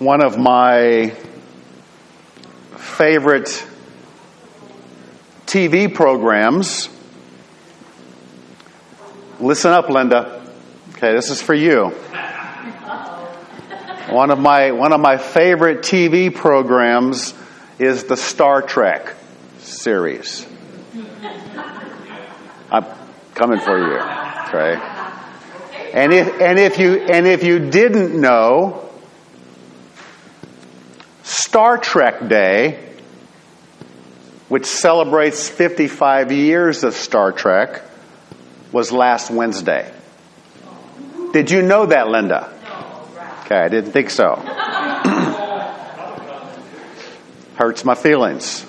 one of my favorite TV programs. Listen up, Linda. Okay, this is for you. One of my one of my favorite TV programs is the Star Trek series. I'm coming for you. Okay. And if and if you and if you didn't know, Star Trek Day, which celebrates 55 years of Star Trek, was last Wednesday. Did you know that, Linda? Okay, I didn't think so. Hurts my feelings.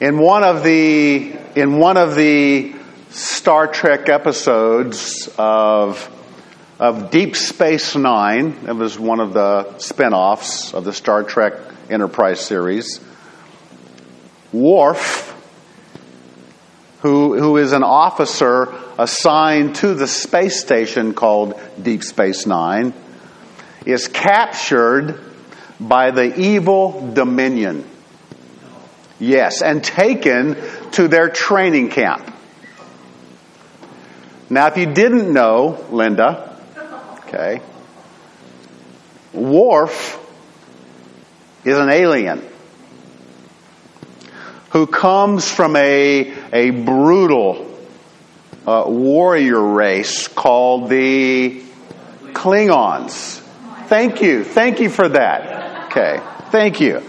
in one of the in one of the Star Trek episodes of of Deep Space Nine. It was one of the spin-offs of the Star Trek Enterprise series. Worf, who, who is an officer assigned to the space station called Deep Space Nine, is captured by the evil Dominion. Yes, and taken to their training camp. Now, if you didn't know, Linda, Okay? Worf is an alien who comes from a, a brutal uh, warrior race called the Klingons. Thank you. Thank you for that. Okay. Thank you.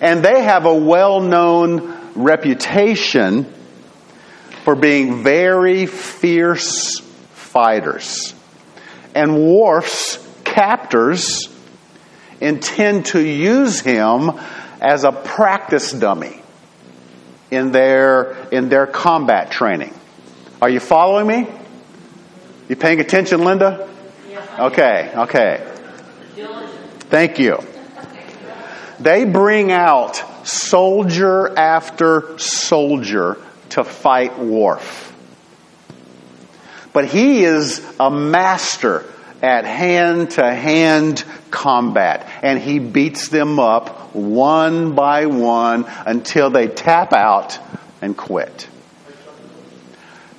And they have a well known reputation for being very fierce fighters and Worf's captors intend to use him as a practice dummy in their, in their combat training. Are you following me? You paying attention, Linda? Okay, okay. Thank you. They bring out soldier after soldier to fight Worf. But he is a master at hand to hand combat. And he beats them up one by one until they tap out and quit.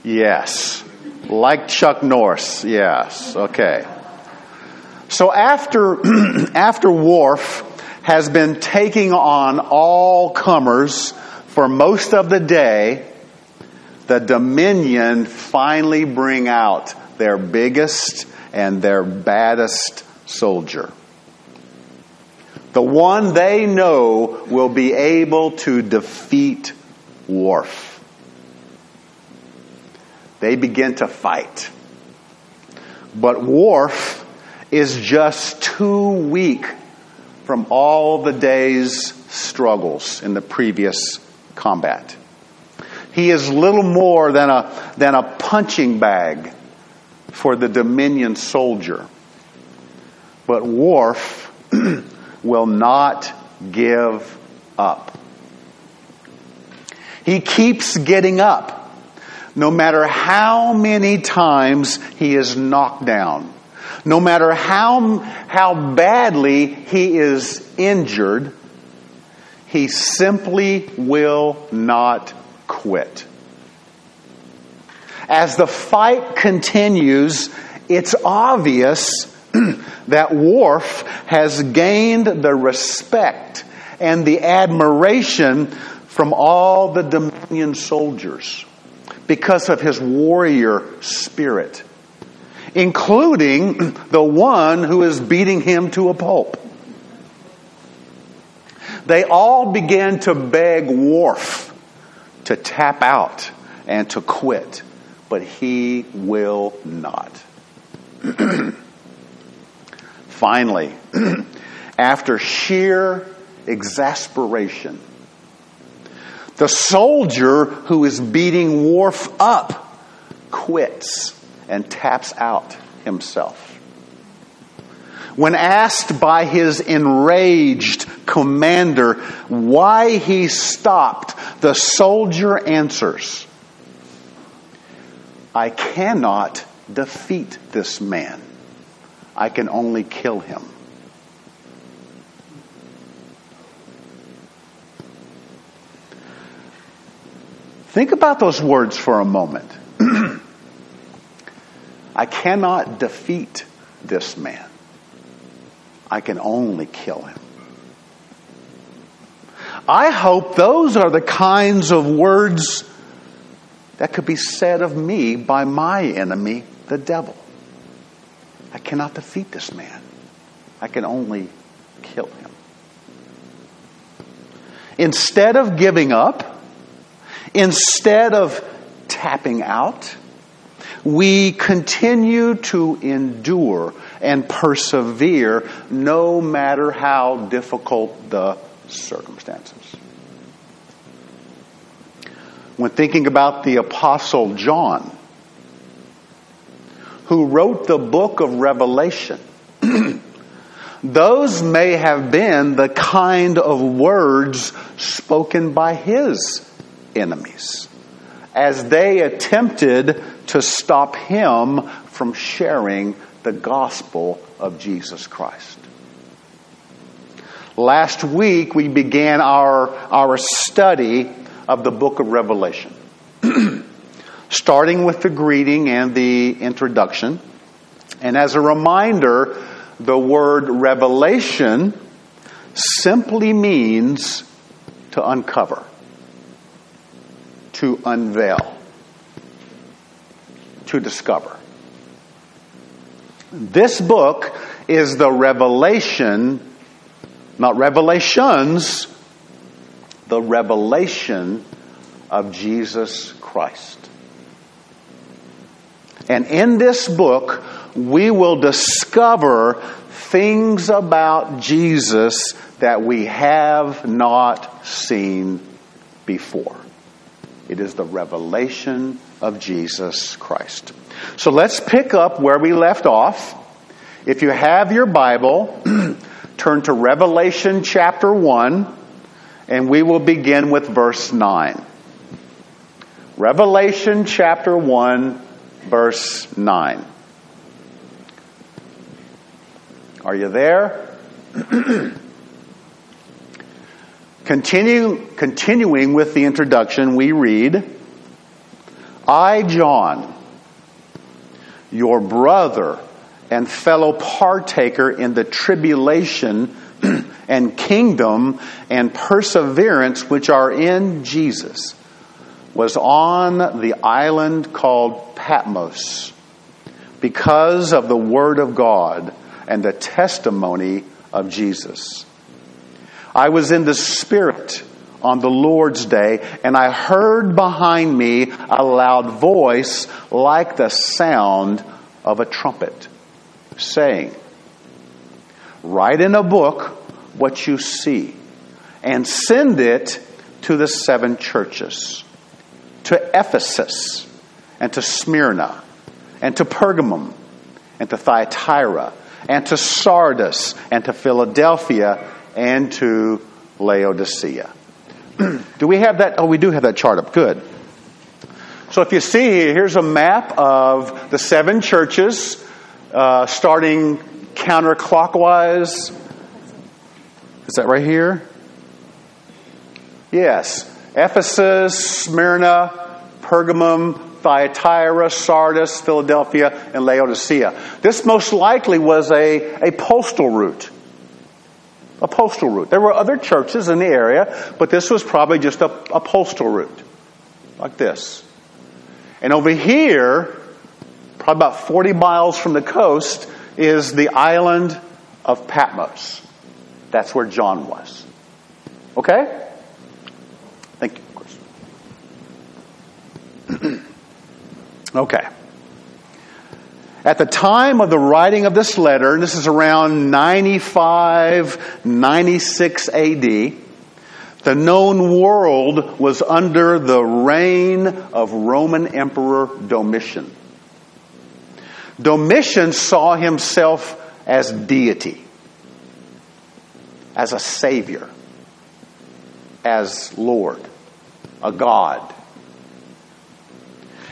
Yes. Like Chuck Norris. Yes. Okay. So after, after Worf has been taking on all comers for most of the day, the Dominion finally bring out their biggest and their baddest soldier. The one they know will be able to defeat Worf. They begin to fight. But Worf is just too weak from all the day's struggles in the previous combat. He is little more than a, than a punching bag for the Dominion soldier. But Worf will not give up. He keeps getting up, no matter how many times he is knocked down, no matter how, how badly he is injured, he simply will not quit. As the fight continues, it's obvious that Worf has gained the respect and the admiration from all the Dominion soldiers because of his warrior spirit, including the one who is beating him to a pulp. They all began to beg Worf to tap out and to quit, but he will not. Finally, after sheer exasperation, the soldier who is beating Worf up quits and taps out himself. When asked by his enraged commander why he stopped, the soldier answers, I cannot defeat this man. I can only kill him. Think about those words for a moment. I cannot defeat this man. I can only kill him. I hope those are the kinds of words that could be said of me by my enemy, the devil. I cannot defeat this man. I can only kill him. Instead of giving up, instead of tapping out, we continue to endure and persevere no matter how difficult the circumstances. When thinking about the Apostle John, who wrote the book of Revelation, those may have been the kind of words spoken by his enemies as they attempted to stop him from sharing the gospel of Jesus Christ. Last week we began our, our study of the book of Revelation, starting with the greeting and the introduction. And as a reminder, the word revelation simply means to uncover, to unveil, to discover. This book is the revelation not revelations, the revelation of Jesus Christ. And in this book, we will discover things about Jesus that we have not seen before. It is the revelation of Jesus Christ. So let's pick up where we left off. If you have your Bible, turn to Revelation chapter 1, and we will begin with verse 9. Revelation chapter 1, verse 9. Are you there? Continue, continuing with the introduction, we read, I, John, your brother and fellow partaker in the tribulation and kingdom and perseverance which are in Jesus, was on the island called Patmos because of the Word of God and the testimony of Jesus. I was in the Spirit on the Lord's day, and I heard behind me a loud voice like the sound of a trumpet saying, Write in a book what you see and send it to the seven churches to Ephesus and to Smyrna and to Pergamum and to Thyatira and to Sardis and to Philadelphia and to Laodicea. do we have that? Oh, we do have that chart up. Good. So if you see here, here's a map of the seven churches uh, starting counterclockwise. Is that right here? Yes. Ephesus, Smyrna, Pergamum, Thyatira, Sardis, Philadelphia, and Laodicea. This most likely was a, a postal route. A postal route. There were other churches in the area, but this was probably just a, a postal route. Like this. And over here, probably about 40 miles from the coast, is the island of Patmos. That's where John was. Okay? Thank you, of course. okay. At the time of the writing of this letter, and this is around 95, 96 AD, the known world was under the reign of Roman Emperor Domitian. Domitian saw himself as deity, as a savior, as Lord, a God.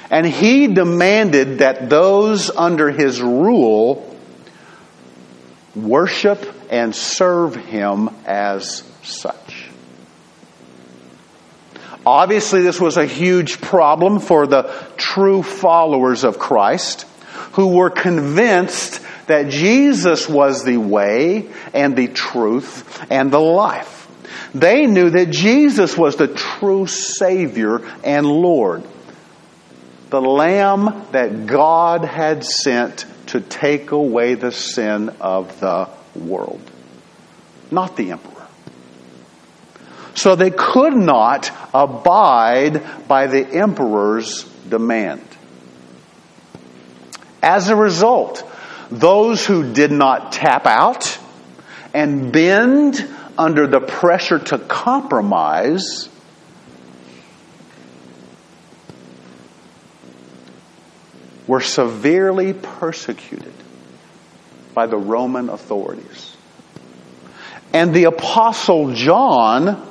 And he demanded that those under his rule worship and serve him as such. Obviously, this was a huge problem for the true followers of Christ who were convinced that Jesus was the way and the truth and the life. They knew that Jesus was the true Savior and Lord, the Lamb that God had sent to take away the sin of the world, not the emperor. So they could not abide by the emperor's demand. As a result, those who did not tap out and bend under the pressure to compromise were severely persecuted by the Roman authorities. And the Apostle John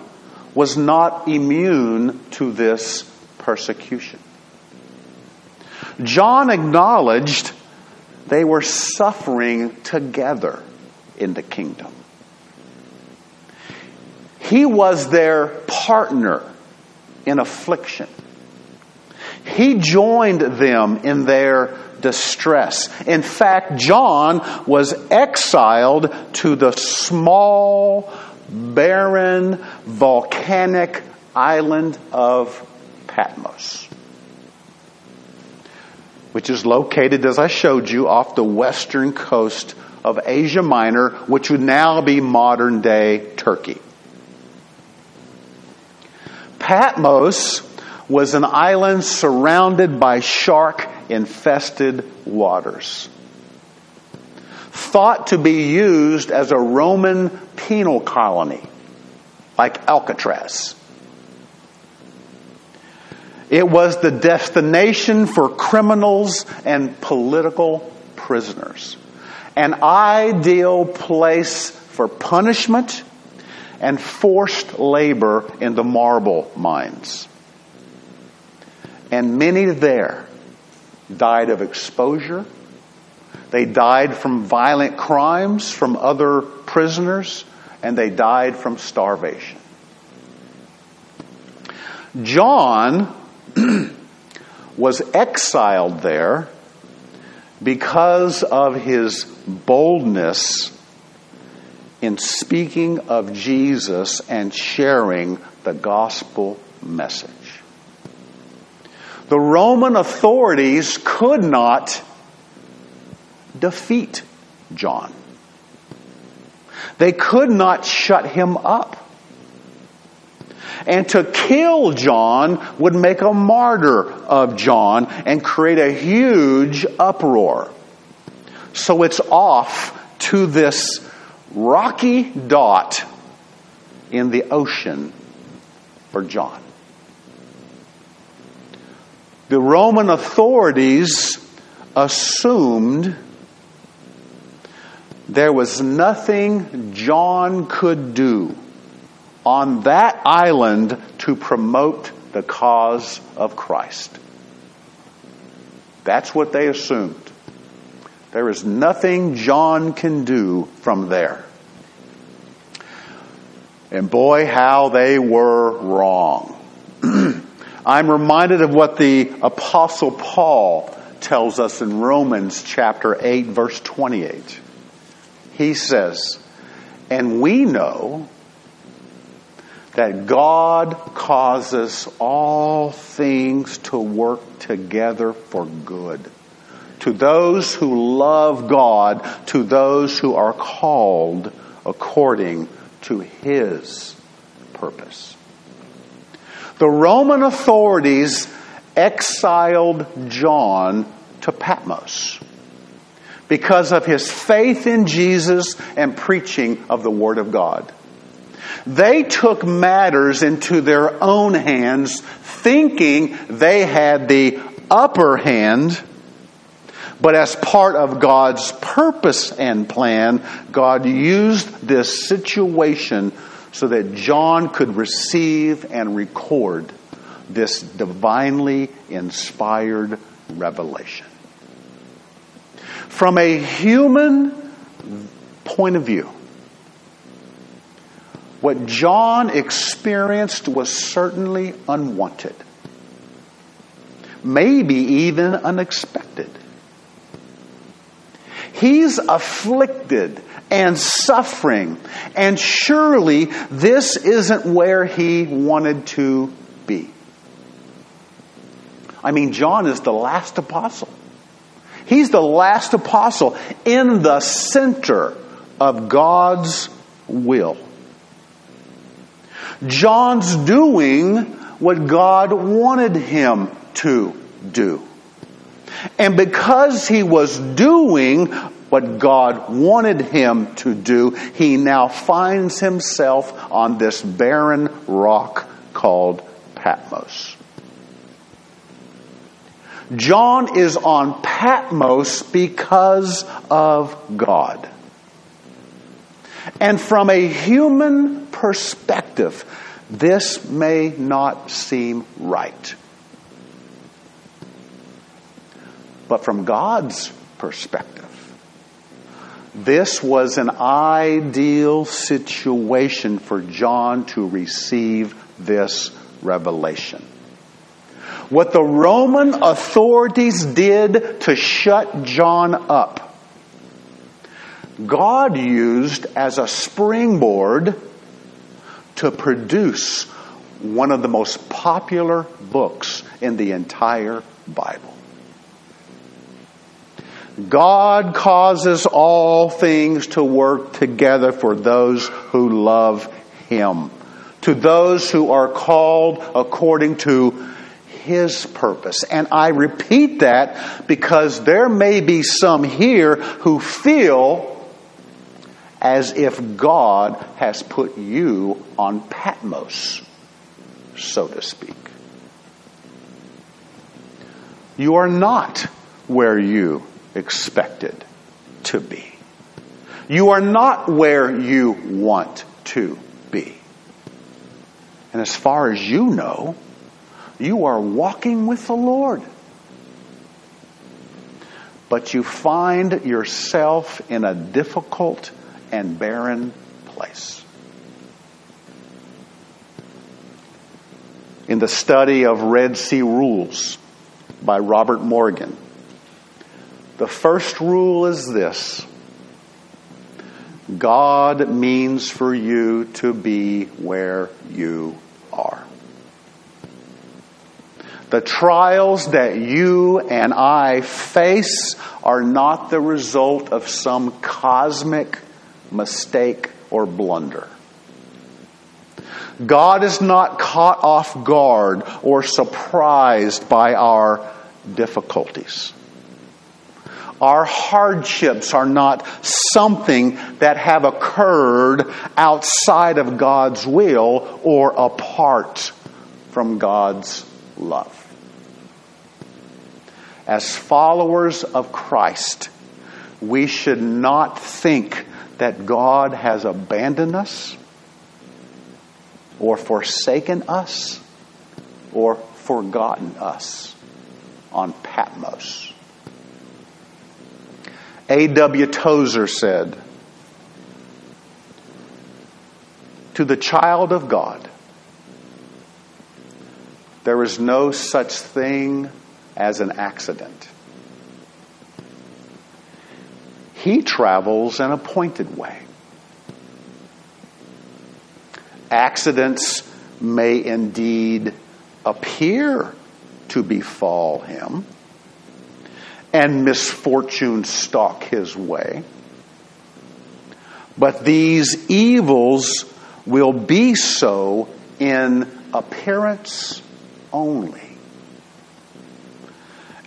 was not immune to this persecution. John acknowledged they were suffering together in the kingdom. He was their partner in affliction. He joined them in their distress. In fact, John was exiled to the small, barren, volcanic island of Patmos, which is located, as I showed you, off the western coast of Asia Minor, which would now be modern day Turkey. Patmos was an island surrounded by shark infested waters. Thought to be used as a Roman penal colony, like Alcatraz. It was the destination for criminals and political prisoners. An ideal place for punishment and forced labor in the marble mines. And many there died of exposure. They died from violent crimes from other prisoners, and they died from starvation. John was exiled there because of his boldness in speaking of Jesus and sharing the gospel message. The Roman authorities could not defeat John. They could not shut him up. And to kill John would make a martyr of John and create a huge uproar. So it's off to this rocky dot in the ocean for John. The Roman authorities assumed there was nothing John could do on that island to promote the cause of Christ. That's what they assumed. There is nothing John can do from there. And boy, how they were wrong. I'm reminded of what the Apostle Paul tells us in Romans chapter 8, verse 28. He says, And we know that God causes all things to work together for good. To those who love God, to those who are called according to His purpose. The Roman authorities exiled John to Patmos because of his faith in Jesus and preaching of the Word of God. They took matters into their own hands, thinking they had the upper hand. But as part of God's purpose and plan, God used this situation so that John could receive and record this divinely inspired revelation. From a human point of view, what John experienced was certainly unwanted, maybe even unexpected. He's afflicted and suffering, and surely this isn't where he wanted to be. I mean, John is the last apostle. He's the last apostle in the center of God's will. John's doing what God wanted him to do. And because he was doing what God wanted him to do, he now finds himself on this barren rock called Patmos. John is on Patmos because of God. And from a human perspective, this may not seem right. But from God's perspective, this was an ideal situation for John to receive this revelation. What the Roman authorities did to shut John up, God used as a springboard to produce one of the most popular books in the entire Bible. God causes all things to work together for those who love Him, to those who are called according to His purpose. And I repeat that because there may be some here who feel as if God has put you on Patmos, so to speak. You are not where you expected to be. You are not where you want to be. And as far as you know, you are walking with the Lord. But you find yourself in a difficult and barren place. In the study of Red Sea Rules by Robert Morgan, the first rule is this God means for you to be where you are. The trials that you and I face are not the result of some cosmic mistake or blunder. God is not caught off guard or surprised by our difficulties. Our hardships are not something that have occurred outside of God's will or apart from God's love. As followers of Christ, we should not think that God has abandoned us or forsaken us or forgotten us on Patmos. A.W. Tozer said, To the child of God, there is no such thing as an accident. He travels an appointed way. Accidents may indeed appear to befall him and misfortune stalk his way. But these evils will be so in appearance only.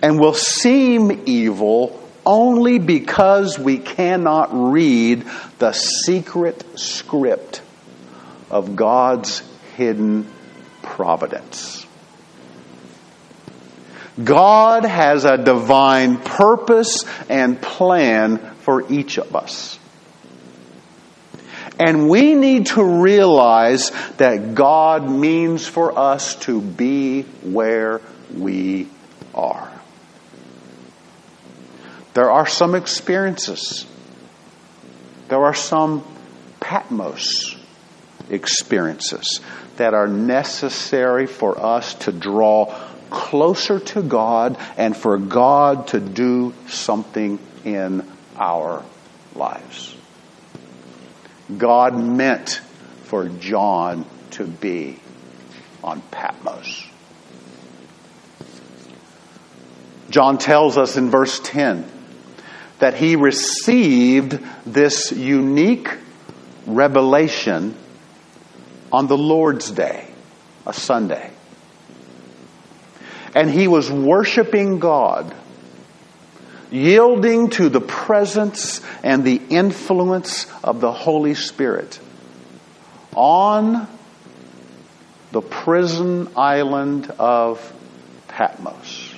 And will seem evil only because we cannot read the secret script of God's hidden providence. God has a divine purpose and plan for each of us. And we need to realize that God means for us to be where we are. There are some experiences there are some Patmos experiences that are necessary for us to draw closer to God and for God to do something in our lives. God meant for John to be on Patmos. John tells us in verse 10 that he received this unique revelation on the Lord's Day, a Sunday. And he was worshiping God, yielding to the presence and the influence of the Holy Spirit on the prison island of Patmos.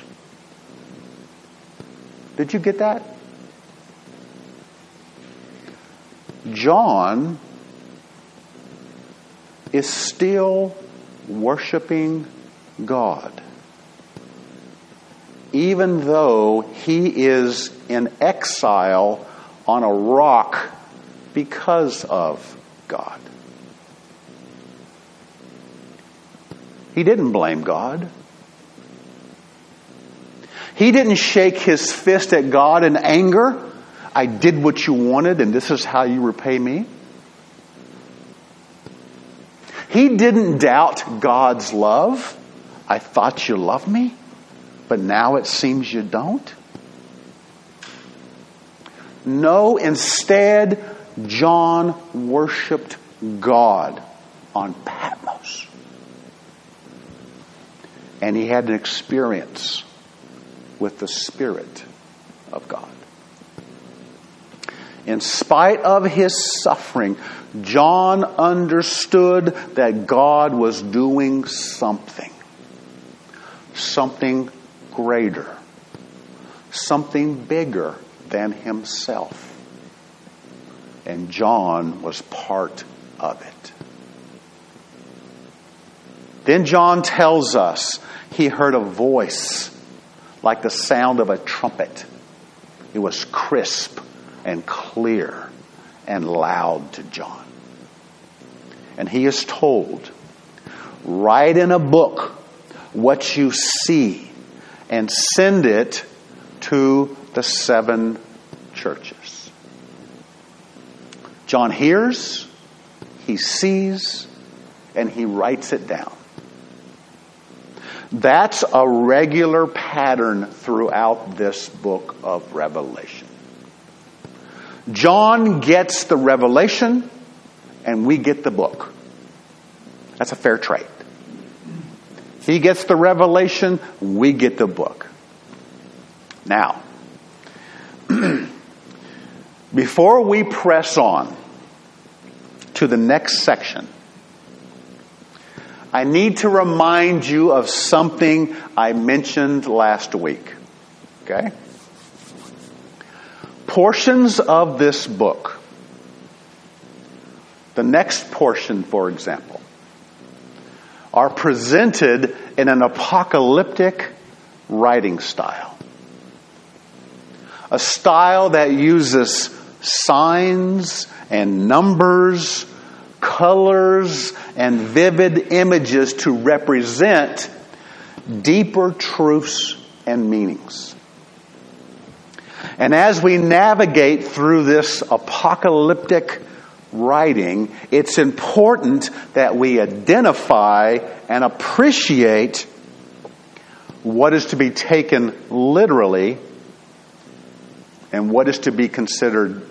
Did you get that? John is still worshiping God, even though he is in exile on a rock because of God. He didn't blame God. He didn't shake his fist at God in anger. I did what you wanted, and this is how you repay me. He didn't doubt God's love. I thought you loved me, but now it seems you don't. No, instead, John worshiped God on Patmos. And he had an experience with the Spirit of God. In spite of his suffering, John understood that God was doing something, something greater, something bigger than himself. And John was part of it. Then John tells us he heard a voice like the sound of a trumpet. It was crisp and clear and loud to John. And he is told, write in a book what you see and send it to the seven churches. John hears, he sees, and he writes it down. That's a regular pattern throughout this book of Revelation. John gets the revelation, and we get the book. That's a fair trade. He gets the revelation, we get the book. Now, before we press on to the next section, I need to remind you of something I mentioned last week. Okay? portions of this book, the next portion, for example, are presented in an apocalyptic writing style. A style that uses signs and numbers, colors, and vivid images to represent deeper truths and meanings. And as we navigate through this apocalyptic writing, it's important that we identify and appreciate what is to be taken literally and what is to be considered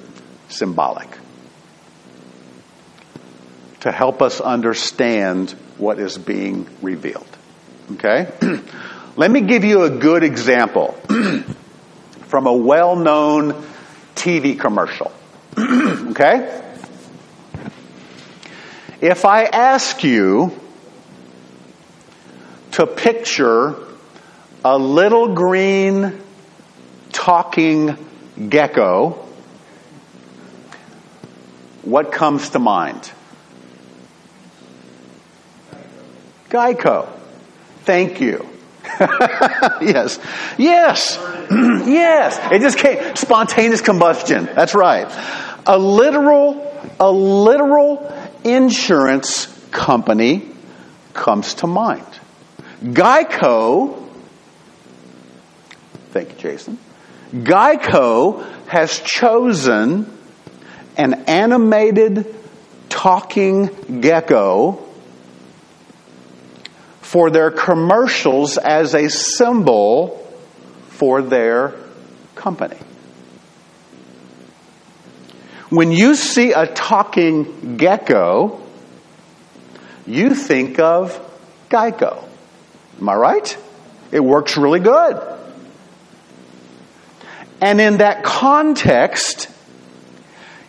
symbolic to help us understand what is being revealed. Okay? Let me give you a good example. from a well known TV commercial. okay? If I ask you to picture a little green talking gecko, what comes to mind? Geico. Thank you. yes. Yes. yes. It just came. Spontaneous combustion. That's right. A literal, a literal insurance company comes to mind. Geico, thank you, Jason. Geico has chosen an animated talking gecko for their commercials as a symbol for their company. When you see a talking gecko, you think of Geico. Am I right? It works really good. And in that context,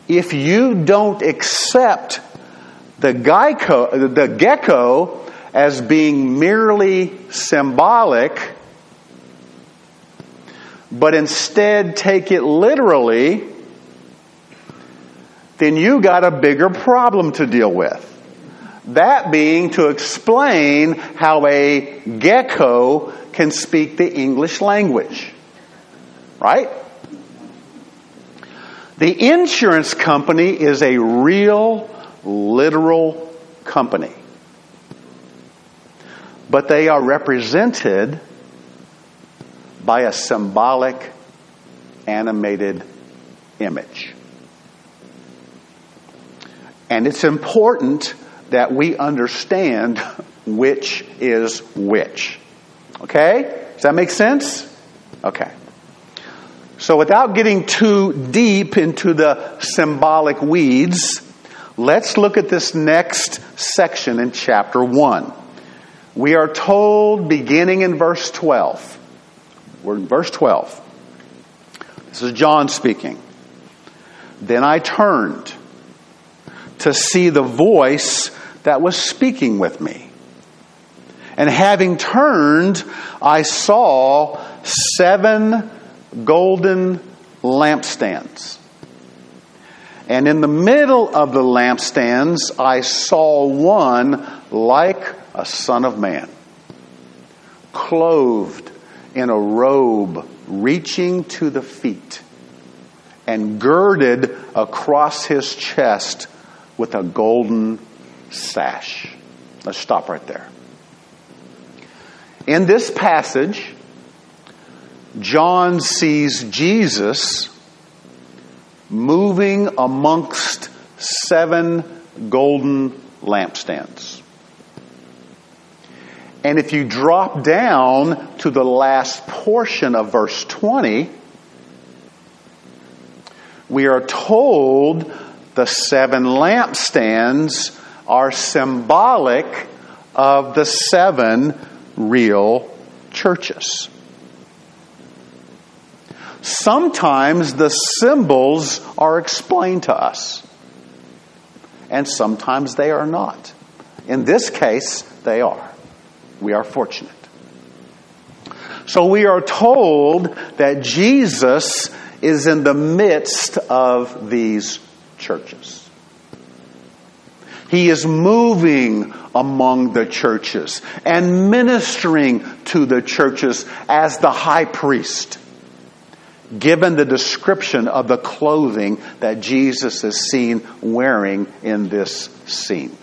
if you don't accept the Geico, the gecko as being merely symbolic, but instead take it literally, then you got a bigger problem to deal with. That being to explain how a gecko can speak the English language. Right? The insurance company is a real, literal company. But they are represented by a symbolic, animated image. And it's important that we understand which is which. Okay? Does that make sense? Okay. So, without getting too deep into the symbolic weeds, let's look at this next section in chapter 1. We are told, beginning in verse 12, we're in verse 12. This is John speaking. Then I turned to see the voice that was speaking with me. And having turned, I saw seven golden lampstands. And in the middle of the lampstands, I saw one like a son of man, clothed in a robe reaching to the feet and girded across his chest with a golden sash. Let's stop right there. In this passage, John sees Jesus moving amongst seven golden lampstands. And if you drop down to the last portion of verse 20, we are told the seven lampstands are symbolic of the seven real churches. Sometimes the symbols are explained to us, and sometimes they are not. In this case, they are. We are fortunate. So we are told that Jesus is in the midst of these churches. He is moving among the churches and ministering to the churches as the high priest, given the description of the clothing that Jesus is seen wearing in this scene.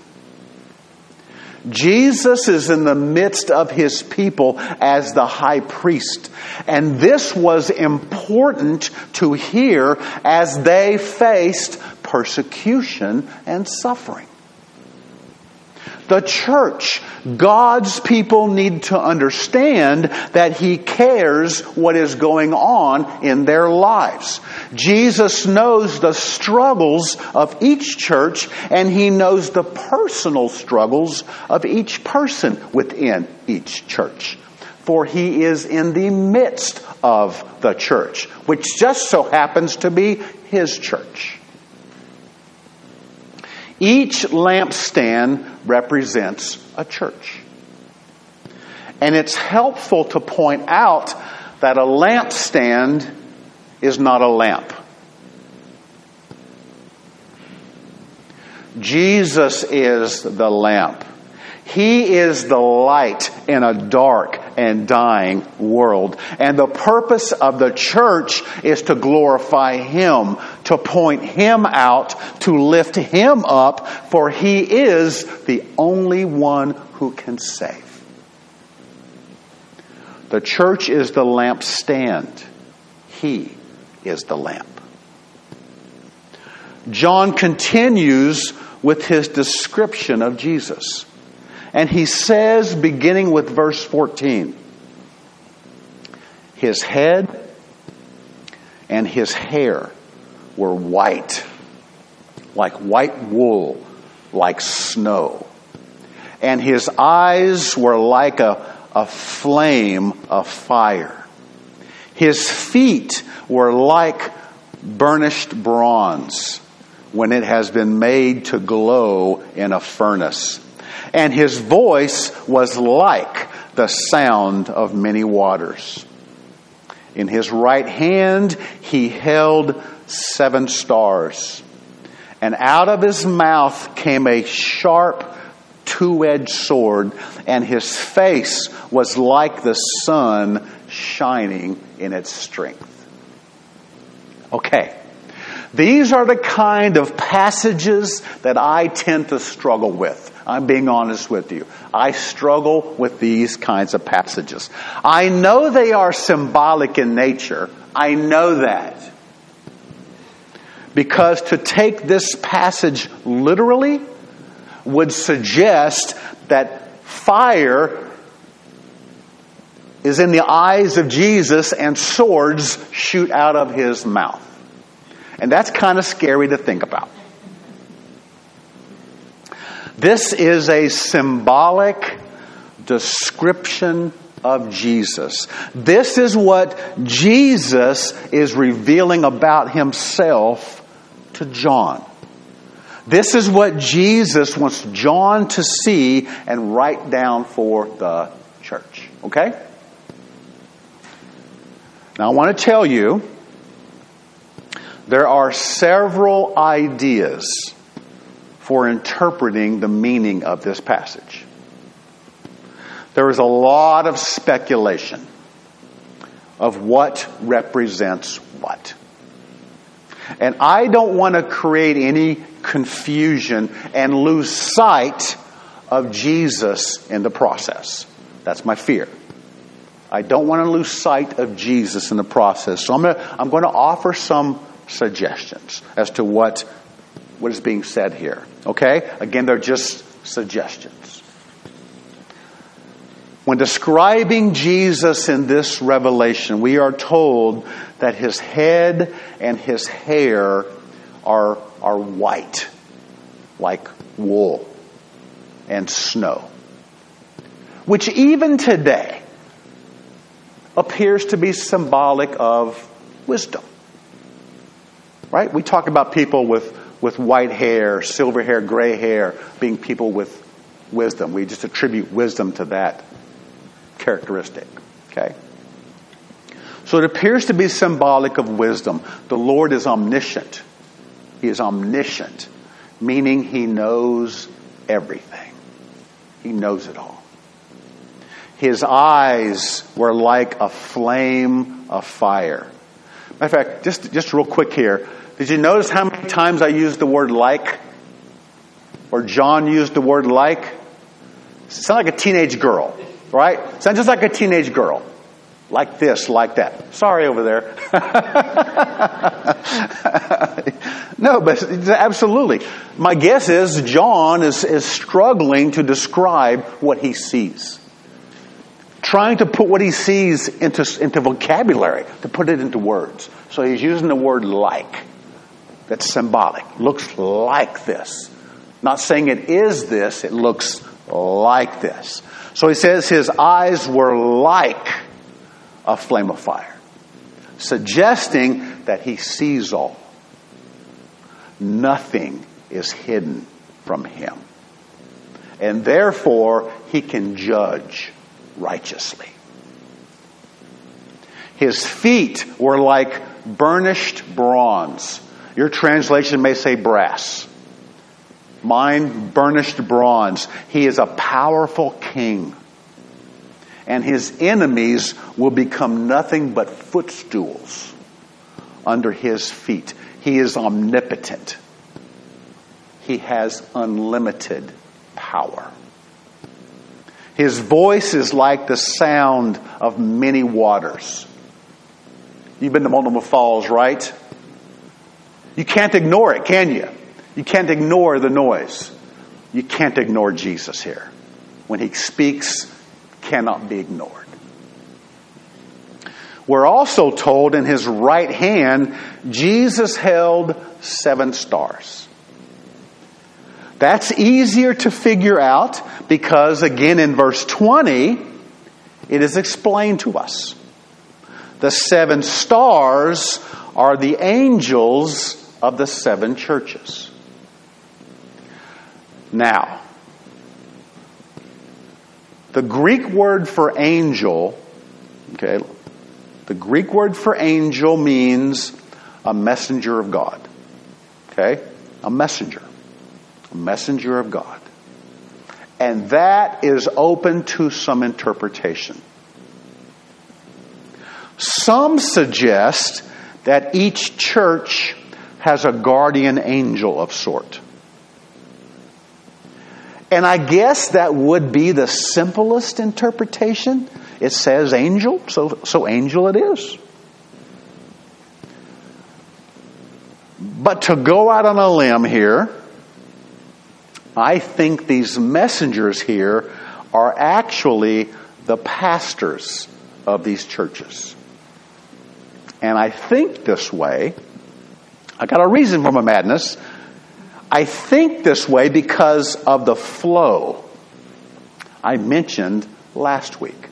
Jesus is in the midst of his people as the high priest. And this was important to hear as they faced persecution and suffering. The church, God's people need to understand that He cares what is going on in their lives. Jesus knows the struggles of each church and He knows the personal struggles of each person within each church. For He is in the midst of the church, which just so happens to be His church. Each lampstand represents a church. And it's helpful to point out that a lampstand is not a lamp. Jesus is the lamp. He is the light in a dark and dying world. And the purpose of the church is to glorify Him, to point him out, to lift him up, for he is the only one who can save. The church is the lampstand. He is the lamp. John continues with his description of Jesus. And he says, beginning with verse 14, his head and his hair were white, like white wool, like snow. And his eyes were like a, a flame of fire. His feet were like burnished bronze when it has been made to glow in a furnace. And his voice was like the sound of many waters. In his right hand he held seven stars. And out of his mouth came a sharp two edged sword, and his face was like the sun shining in its strength. Okay. These are the kind of passages that I tend to struggle with. I'm being honest with you. I struggle with these kinds of passages. I know they are symbolic in nature. I know that. Because to take this passage literally would suggest that fire is in the eyes of Jesus and swords shoot out of his mouth. And that's kind of scary to think about. This is a symbolic description of Jesus. This is what Jesus is revealing about himself to John. This is what Jesus wants John to see and write down for the church. Okay? Now I want to tell you there are several ideas for interpreting the meaning of this passage. There is a lot of speculation of what represents what. And I don't want to create any confusion and lose sight of Jesus in the process. That's my fear. I don't want to lose sight of Jesus in the process. So I'm going to, I'm going to offer some suggestions as to what what is being said here. Okay? Again, they're just suggestions. When describing Jesus in this revelation, we are told that his head and his hair are, are white, like wool and snow. Which even today appears to be symbolic of wisdom. Right? We talk about people with with white hair, silver hair, gray hair, being people with wisdom. We just attribute wisdom to that characteristic. Okay? So it appears to be symbolic of wisdom. The Lord is omniscient. He is omniscient, meaning he knows everything. He knows it all. His eyes were like a flame of fire. Matter of fact, just, just real quick here, did you notice how many times I used the word like? Or John used the word like? Sound like a teenage girl, right? Sounds just like a teenage girl. Like this, like that. Sorry over there. no, but absolutely. My guess is John is, is struggling to describe what he sees. Trying to put what he sees into, into vocabulary, to put it into words. So he's using the word like that's symbolic. Looks like this. Not saying it is this, it looks like this. So he says his eyes were like a flame of fire, suggesting that he sees all. Nothing is hidden from him. And therefore, he can judge righteously. His feet were like burnished bronze your translation may say brass. Mine, burnished bronze. He is a powerful king. And his enemies will become nothing but footstools under his feet. He is omnipotent. He has unlimited power. His voice is like the sound of many waters. You've been to Multnomah Falls, right? You can't ignore it, can you? You can't ignore the noise. You can't ignore Jesus here. When he speaks, cannot be ignored. We're also told in his right hand, Jesus held seven stars. That's easier to figure out because, again, in verse 20, it is explained to us. The seven stars are the angels of the seven churches. Now, the Greek word for angel, okay, the Greek word for angel means a messenger of God. Okay? A messenger. A messenger of God. And that is open to some interpretation. Some suggest that each church has a guardian angel of sort. And I guess that would be the simplest interpretation. It says angel, so, so angel it is. But to go out on a limb here, I think these messengers here are actually the pastors of these churches. And I think this way, I got a reason for my madness. I think this way because of the flow I mentioned last week.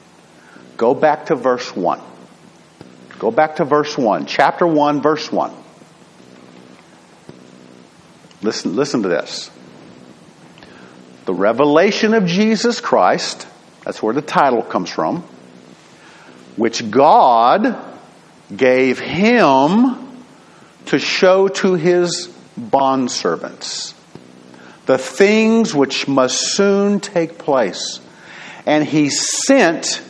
Go back to verse 1. Go back to verse 1, chapter 1, verse 1. Listen, listen to this. The revelation of Jesus Christ, that's where the title comes from, which God gave him to show to his bondservants the things which must soon take place. And he sent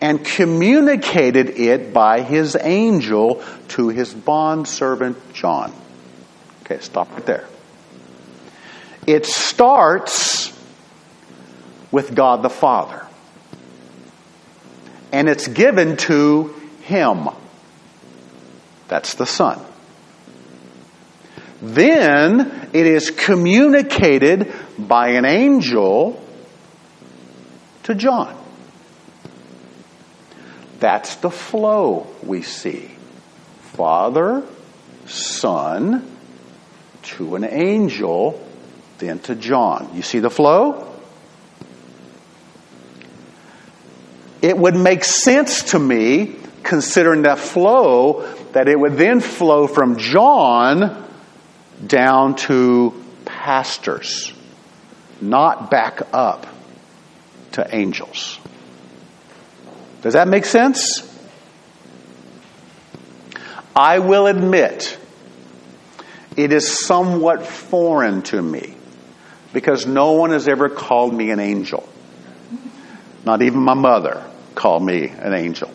and communicated it by his angel to his bondservant John. Okay, stop right there. It starts with God the Father. And it's given to him. That's the Son. Then it is communicated by an angel to John. That's the flow we see. Father, Son, to an angel, then to John. You see the flow? It would make sense to me, considering that flow, that it would then flow from John down to pastors, not back up to angels. Does that make sense? I will admit it is somewhat foreign to me because no one has ever called me an angel. Not even my mother called me an angel.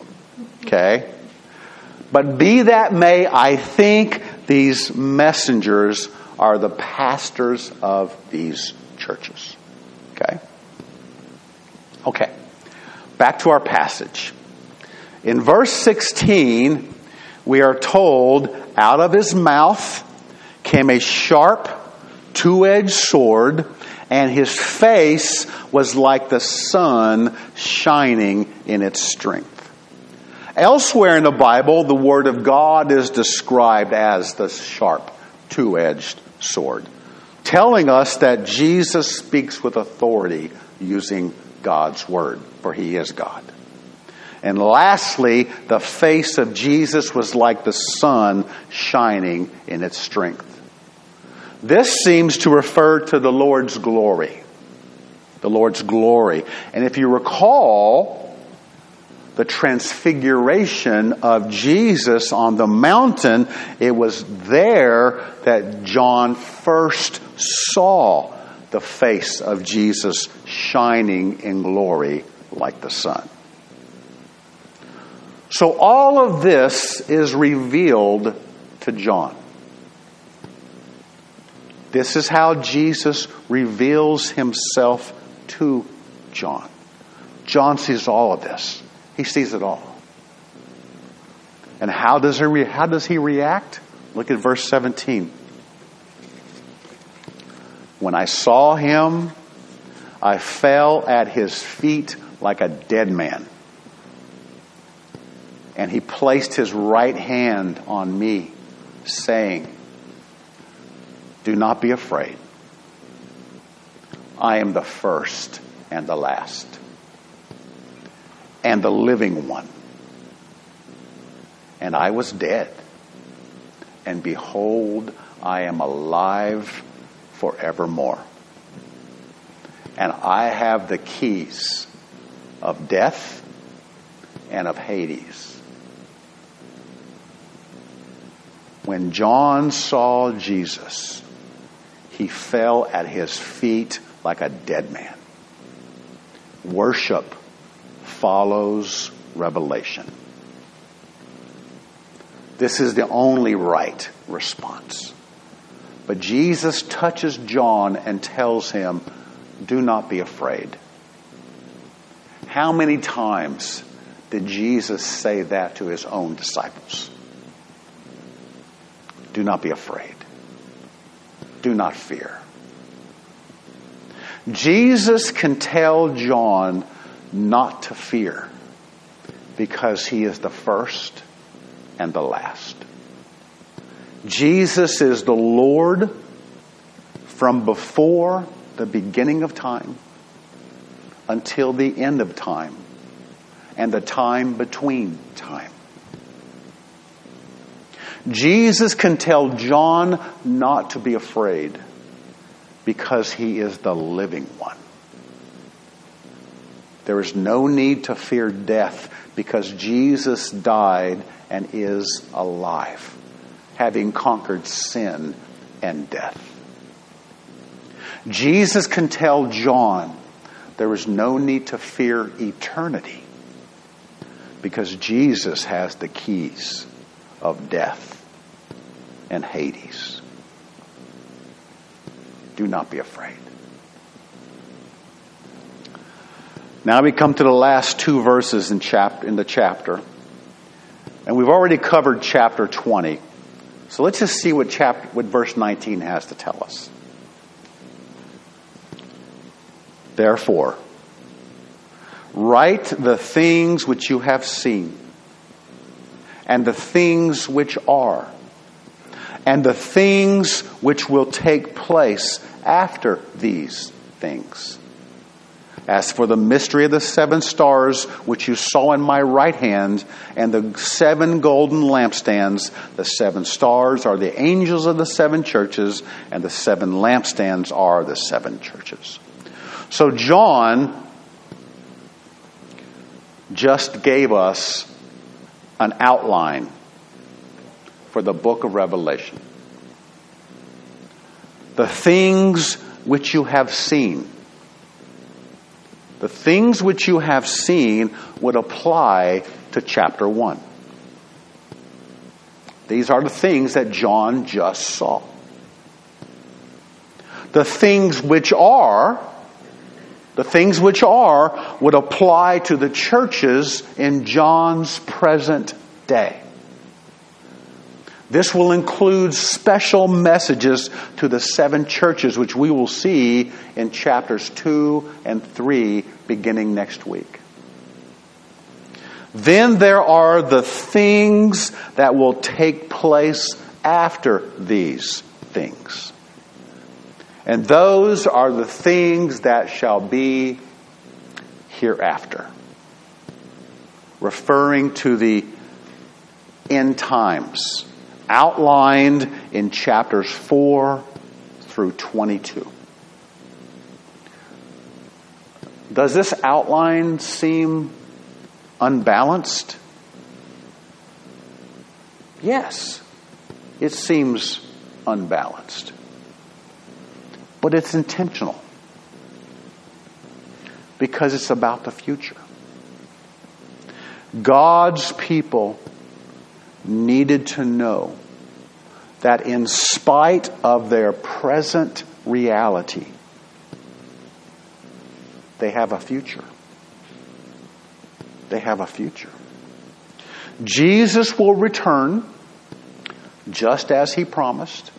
Okay? But be that may, I think these messengers are the pastors of these churches. Okay? Okay. Back to our passage. In verse 16, we are told, out of his mouth came a sharp, two edged sword, and his face was like the sun shining in its strength. Elsewhere in the Bible, the Word of God is described as the sharp, two edged sword, telling us that Jesus speaks with authority using God's Word, for He is God. And lastly, the face of Jesus was like the sun shining in its strength. This seems to refer to the Lord's glory. The Lord's glory. And if you recall, the transfiguration of Jesus on the mountain, it was there that John first saw the face of Jesus shining in glory like the sun. So all of this is revealed to John. This is how Jesus reveals himself to John. John sees all of this. He sees it all. And how does he, how does he react? Look at verse 17. When I saw him, I fell at his feet like a dead man. And he placed his right hand on me, saying, Do not be afraid. I am the first and the last, and the living one. And I was dead, and behold, I am alive forevermore. And I have the keys of death and of Hades. When John saw Jesus, he fell at his feet like a dead man. Worship follows revelation. This is the only right response. But Jesus touches John and tells him, Do not be afraid. How many times did Jesus say that to his own disciples? Do not be afraid. Do not fear. Jesus can tell John not to fear because he is the first and the last. Jesus is the Lord from before the beginning of time until the end of time and the time between time. Jesus can tell John not to be afraid because he is the living one. There is no need to fear death because Jesus died and is alive having conquered sin and death. Jesus can tell John there is no need to fear eternity because Jesus has the keys of death and Hades. Do not be afraid. Now we come to the last two verses in, in the chapter. And we've already covered chapter 20. So let's just see what chapter, what verse 19 has to tell us. Therefore, write the things which you have seen, and the things which are, and the things which will take place after these things as for the mystery of the seven stars which you saw in my right hand and the seven golden lampstands, the seven stars are the angels of the seven churches, and the seven lampstands are the seven churches. So John just gave us an outline for the book of Revelation. The things which you have seen the things which you have seen would apply to chapter 1. These are the things that John just saw. The things which are, the things which are would apply to the churches in John's present day. This will include special messages to the seven churches, which we will see in chapters 2 and 3 beginning next week. Then there are the things that will take place after these things. And those are the things that shall be hereafter. Referring to the end times outlined in chapters 4 through 22. Does this outline seem unbalanced? Yes, it seems unbalanced. But it's intentional because it's about the future. God's people needed to know that in spite of their present reality, they have a future. They have a future. Jesus will return just as he promised.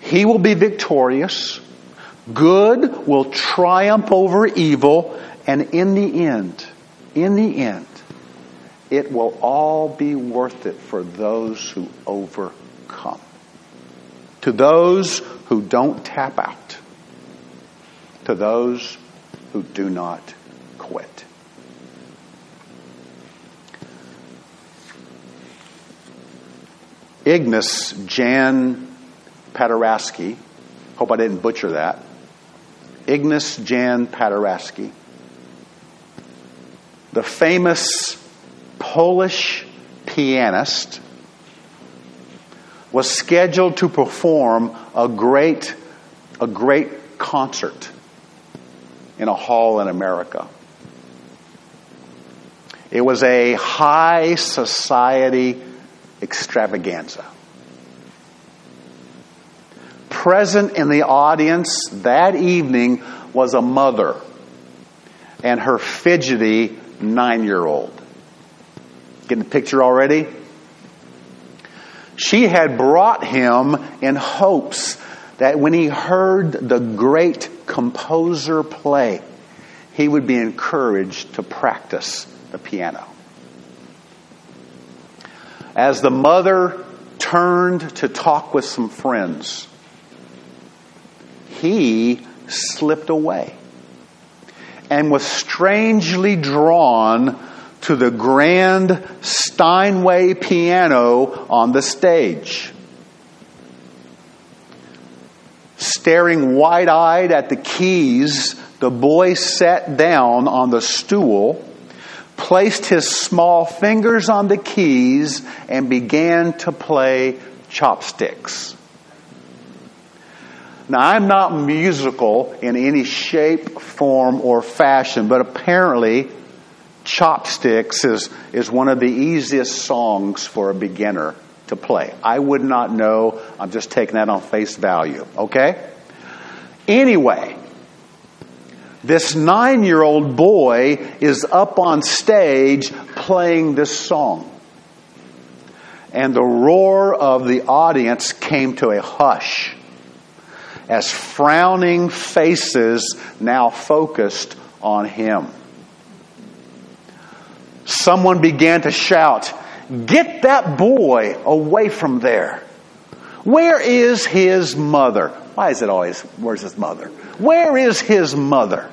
He will be victorious. Good will triumph over evil. And in the end, in the end, it will all be worth it for those who overcome. To those who don't tap out. To those who do not quit. Ignace Jan Paderewski, hope I didn't butcher that. Ignace Jan Paderewski, the famous Polish pianist, was scheduled to perform a great, a great concert in a hall in America. It was a high society extravaganza. Present in the audience that evening was a mother and her fidgety nine year old. Getting the picture already? She had brought him in hopes that when he heard the great composer play, he would be encouraged to practice the piano. As the mother turned to talk with some friends, he slipped away and was strangely drawn to the grand Steinway piano on the stage. Staring wide eyed at the keys, the boy sat down on the stool placed his small fingers on the keys, and began to play chopsticks. Now, I'm not musical in any shape, form, or fashion, but apparently, Chopsticks is, is one of the easiest songs for a beginner to play. I would not know. I'm just taking that on face value, okay? Anyway, this nine year old boy is up on stage playing this song. And the roar of the audience came to a hush as frowning faces now focused on him. Someone began to shout, Get that boy away from there. Where is his mother? Why is it always, where's his mother? Where is his mother?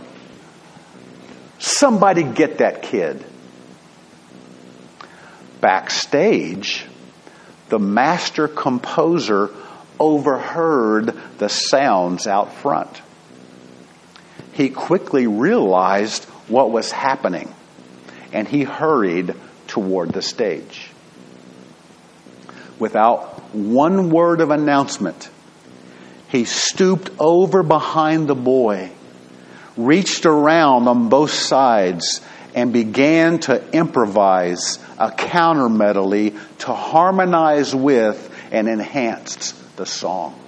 Somebody get that kid. Backstage, the master composer overheard the sounds out front. He quickly realized what was happening and he hurried toward the stage. Without one word of announcement, he stooped over behind the boy, reached around on both sides, and began to improvise a counter medley to harmonize with and enhance the song.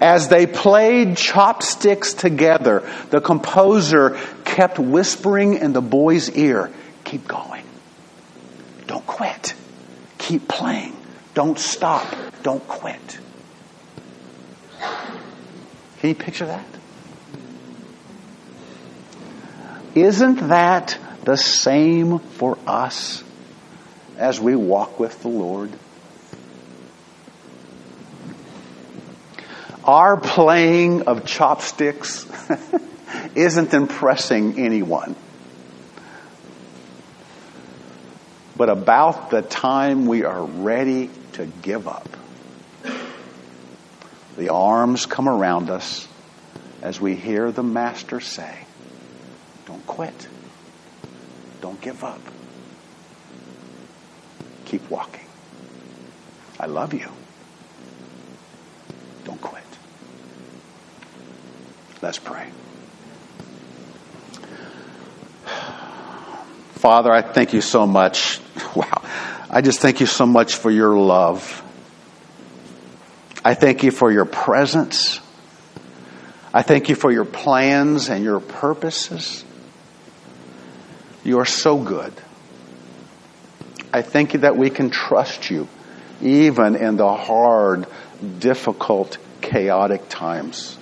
As they played chopsticks together, the composer kept whispering in the boy's ear, Keep going. Don't quit. Keep playing. Don't stop. Don't quit. Can you picture that? Isn't that the same for us as we walk with the Lord? Our playing of chopsticks isn't impressing anyone. But about the time we are ready to give up, the arms come around us as we hear the Master say, Don't quit. Don't give up. Keep walking. I love you. Don't quit. Let's pray. Father, I thank you so much. Wow. I just thank you so much for your love. I thank you for your presence. I thank you for your plans and your purposes. You are so good. I thank you that we can trust you even in the hard, difficult, chaotic times.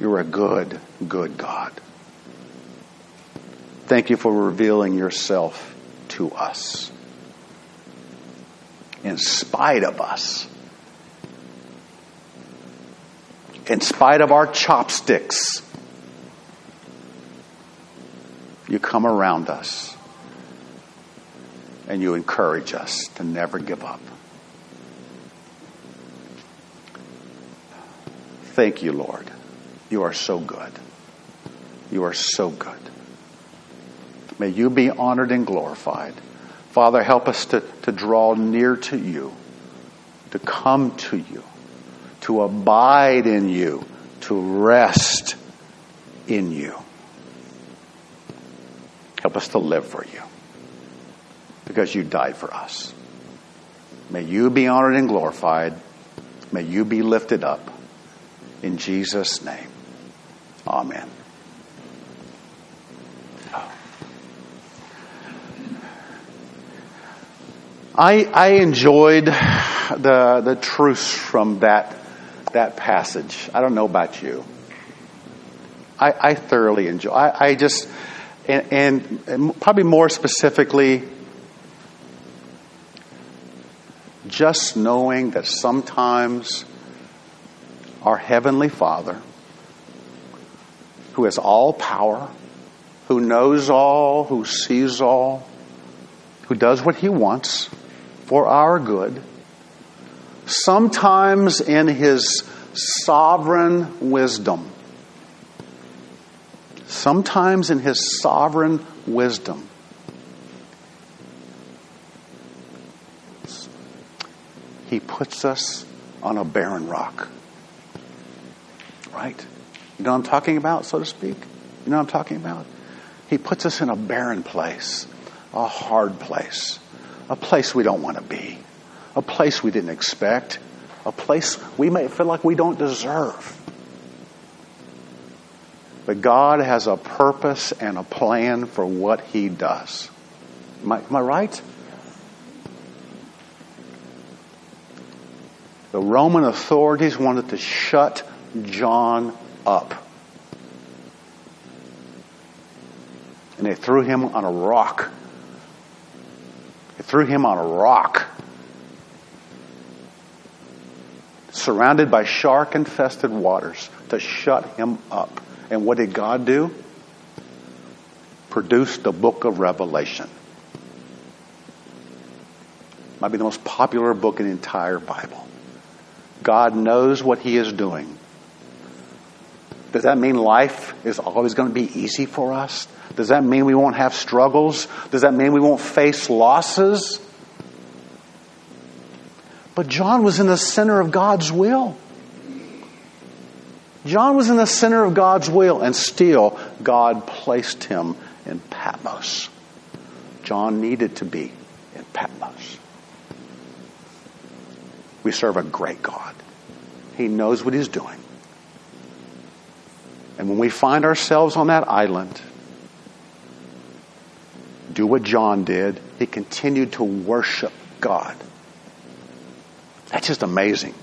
You're a good, good God. Thank you for revealing yourself to us. In spite of us. In spite of our chopsticks. You come around us and you encourage us to never give up. Thank you, Lord. You are so good. You are so good. May you be honored and glorified. Father, help us to, to draw near to you, to come to you, to abide in you, to rest in you. Help us to live for you because you died for us. May you be honored and glorified. May you be lifted up. In Jesus' name. Amen. I, I enjoyed the, the truths from that, that passage. I don't know about you. I, I thoroughly enjoy. I, I just, and, and, and probably more specifically, just knowing that sometimes our Heavenly Father, who has all power, who knows all, who sees all, who does what He wants for our good, sometimes in His sovereign wisdom, sometimes in His sovereign wisdom, He puts us on a barren rock. Right? You know what I'm talking about, so to speak? You know what I'm talking about? He puts us in a barren place, a hard place, a place we don't want to be, a place we didn't expect, a place we may feel like we don't deserve. But God has a purpose and a plan for what He does. Am I, am I right? The Roman authorities wanted to shut John up. And they threw him on a rock. They threw him on a rock. Surrounded by shark infested waters to shut him up. And what did God do? Produce the book of Revelation. Might be the most popular book in the entire Bible. God knows what He is doing. Does that mean life is always going to be easy for us? Does that mean we won't have struggles? Does that mean we won't face losses? But John was in the center of God's will. John was in the center of God's will, and still God placed him in Patmos. John needed to be in Patmos. We serve a great God. He knows what He's doing. And when we find ourselves on that island, do what John did. He continued to worship God. That's just amazing.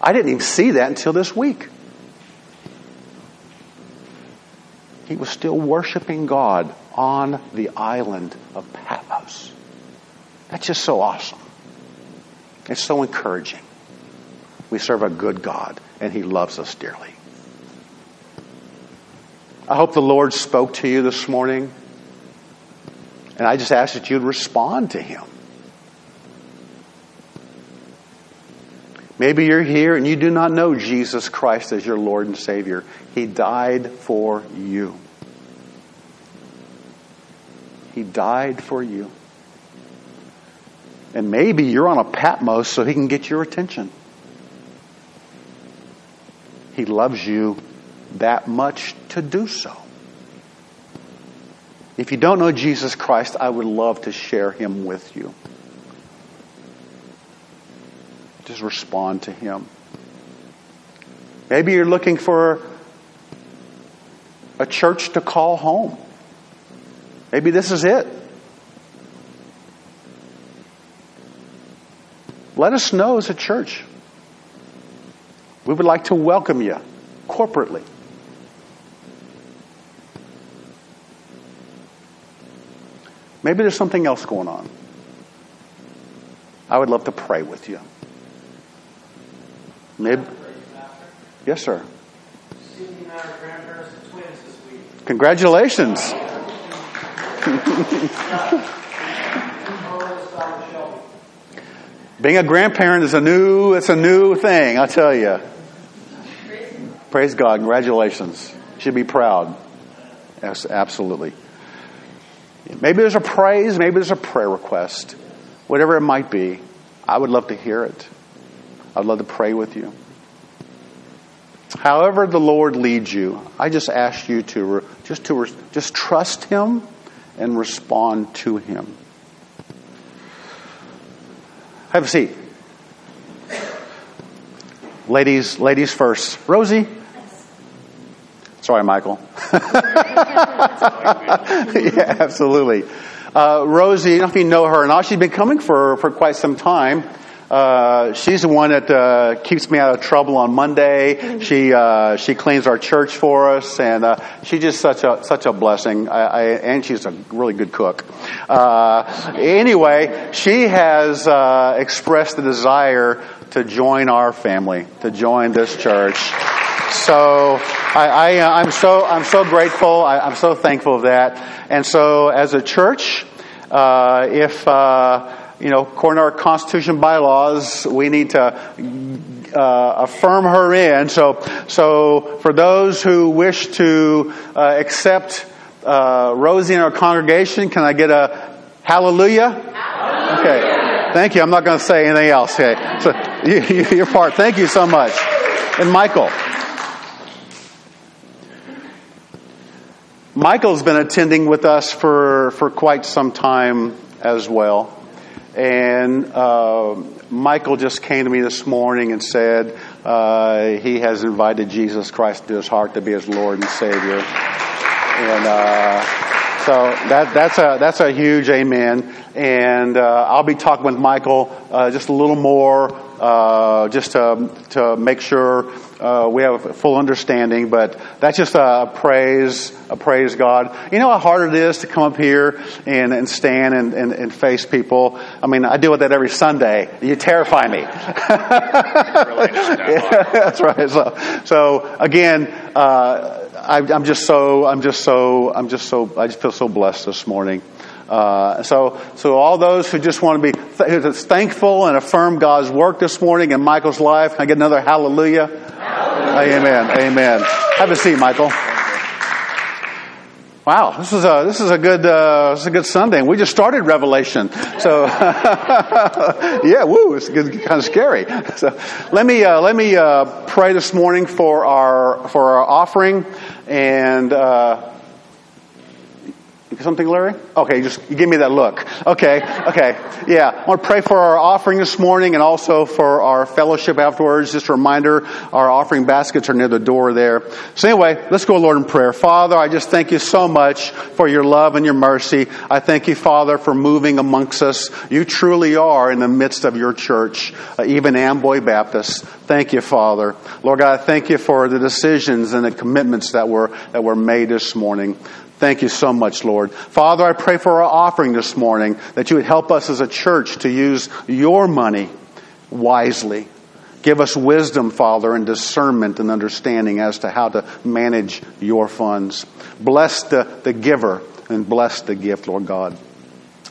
I didn't even see that until this week. He was still worshiping God on the island of Patmos. That's just so awesome. It's so encouraging. We serve a good God, and He loves us dearly. I hope the Lord spoke to you this morning, and I just ask that you'd respond to Him. Maybe you're here and you do not know Jesus Christ as your Lord and Savior. He died for you. He died for you. And maybe you're on a Patmos so he can get your attention. He loves you that much to do so. If you don't know Jesus Christ, I would love to share him with you. Just respond to him. Maybe you're looking for a church to call home. Maybe this is it. Let us know as a church. We would like to welcome you corporately. Maybe there's something else going on. I would love to pray with you. Maybe. Yes, sir. Congratulations. Being a grandparent is a new, it's a new thing, I tell you. Praise God. Congratulations. Should be proud. Yes, absolutely. Maybe there's a praise, maybe there's a prayer request. Whatever it might be, I would love to hear it. I'd love to pray with you. However the Lord leads you, I just ask you to just to just trust him and respond to him. Have a seat. Ladies, ladies first. Rosie. Sorry, Michael. yeah, absolutely. Uh, Rosie, I don't know if you know her or not. She's been coming for, for quite some time. Uh, she's the one that uh, keeps me out of trouble on Monday. She uh, she cleans our church for us, and uh, she's just such a such a blessing. I, I, and she's a really good cook. Uh, anyway, she has uh, expressed the desire to join our family, to join this church. So I, I am so I'm so grateful. I, am so thankful of that. And so as a church, if you know, according to our Constitution bylaws, we need to uh, affirm her in. So, so for those who wish to uh, accept uh, Rosie in our congregation, can I get a hallelujah? hallelujah. Okay. Thank you. I'm not going to say anything else. Okay. So you, your part. Thank you so much. And Michael. Michael's been attending with us for, for quite some time as well. And uh, Michael just came to me this morning and said uh, he has invited Jesus Christ to his heart to be his Lord and Savior. And uh, so that, that's a that's a huge amen. And uh, I'll be talking with Michael uh, just a little more, uh, just to to make sure uh, we have a full understanding, but that's just a praise, a praise God. You know how hard it is to come up here and, and stand and, and, and face people? I mean, I deal with that every Sunday. You terrify me. yeah, that's right. So, so again, uh, I, I'm just so, I'm just so, I'm just so, I just feel so blessed this morning. Uh, so, so all those who just want to be th- thankful and affirm God's work this morning in Michael's life, can I get another hallelujah? hallelujah. Amen. Amen. Have a seat, Michael. Wow, this is a this is a good uh, this is a good Sunday. We just started Revelation, so yeah, woo, it's good, kind of scary. So let me uh, let me uh, pray this morning for our for our offering and uh, something, Larry? Okay, just give me that look. Okay, okay, yeah. I want to pray for our offering this morning and also for our fellowship afterwards. Just a reminder, our offering baskets are near the door there. So anyway, let's go, Lord, in prayer. Father, I just thank you so much for your love and your mercy. I thank you, Father, for moving amongst us. You truly are in the midst of your church, uh, even Amboy Baptist. Thank you, Father. Lord God, I thank you for the decisions and the commitments that were that were made this morning. Thank you so much, Lord. Father, I pray for our offering this morning that you would help us as a church to use your money wisely. Give us wisdom, Father, and discernment and understanding as to how to manage your funds. Bless the, the giver and bless the gift, Lord God.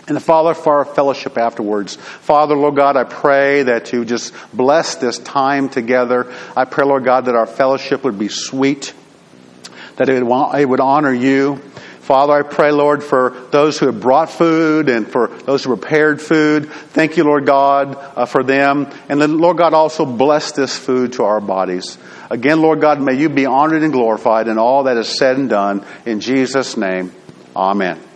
And Father, for our fellowship afterwards. Father, Lord God, I pray that you just bless this time together. I pray, Lord God, that our fellowship would be sweet, that it would, it would honor you. Father, I pray, Lord, for those who have brought food and for those who prepared food. Thank you, Lord God, uh, for them. And then, Lord God, also bless this food to our bodies. Again, Lord God, may you be honored and glorified in all that is said and done. In Jesus' name, amen.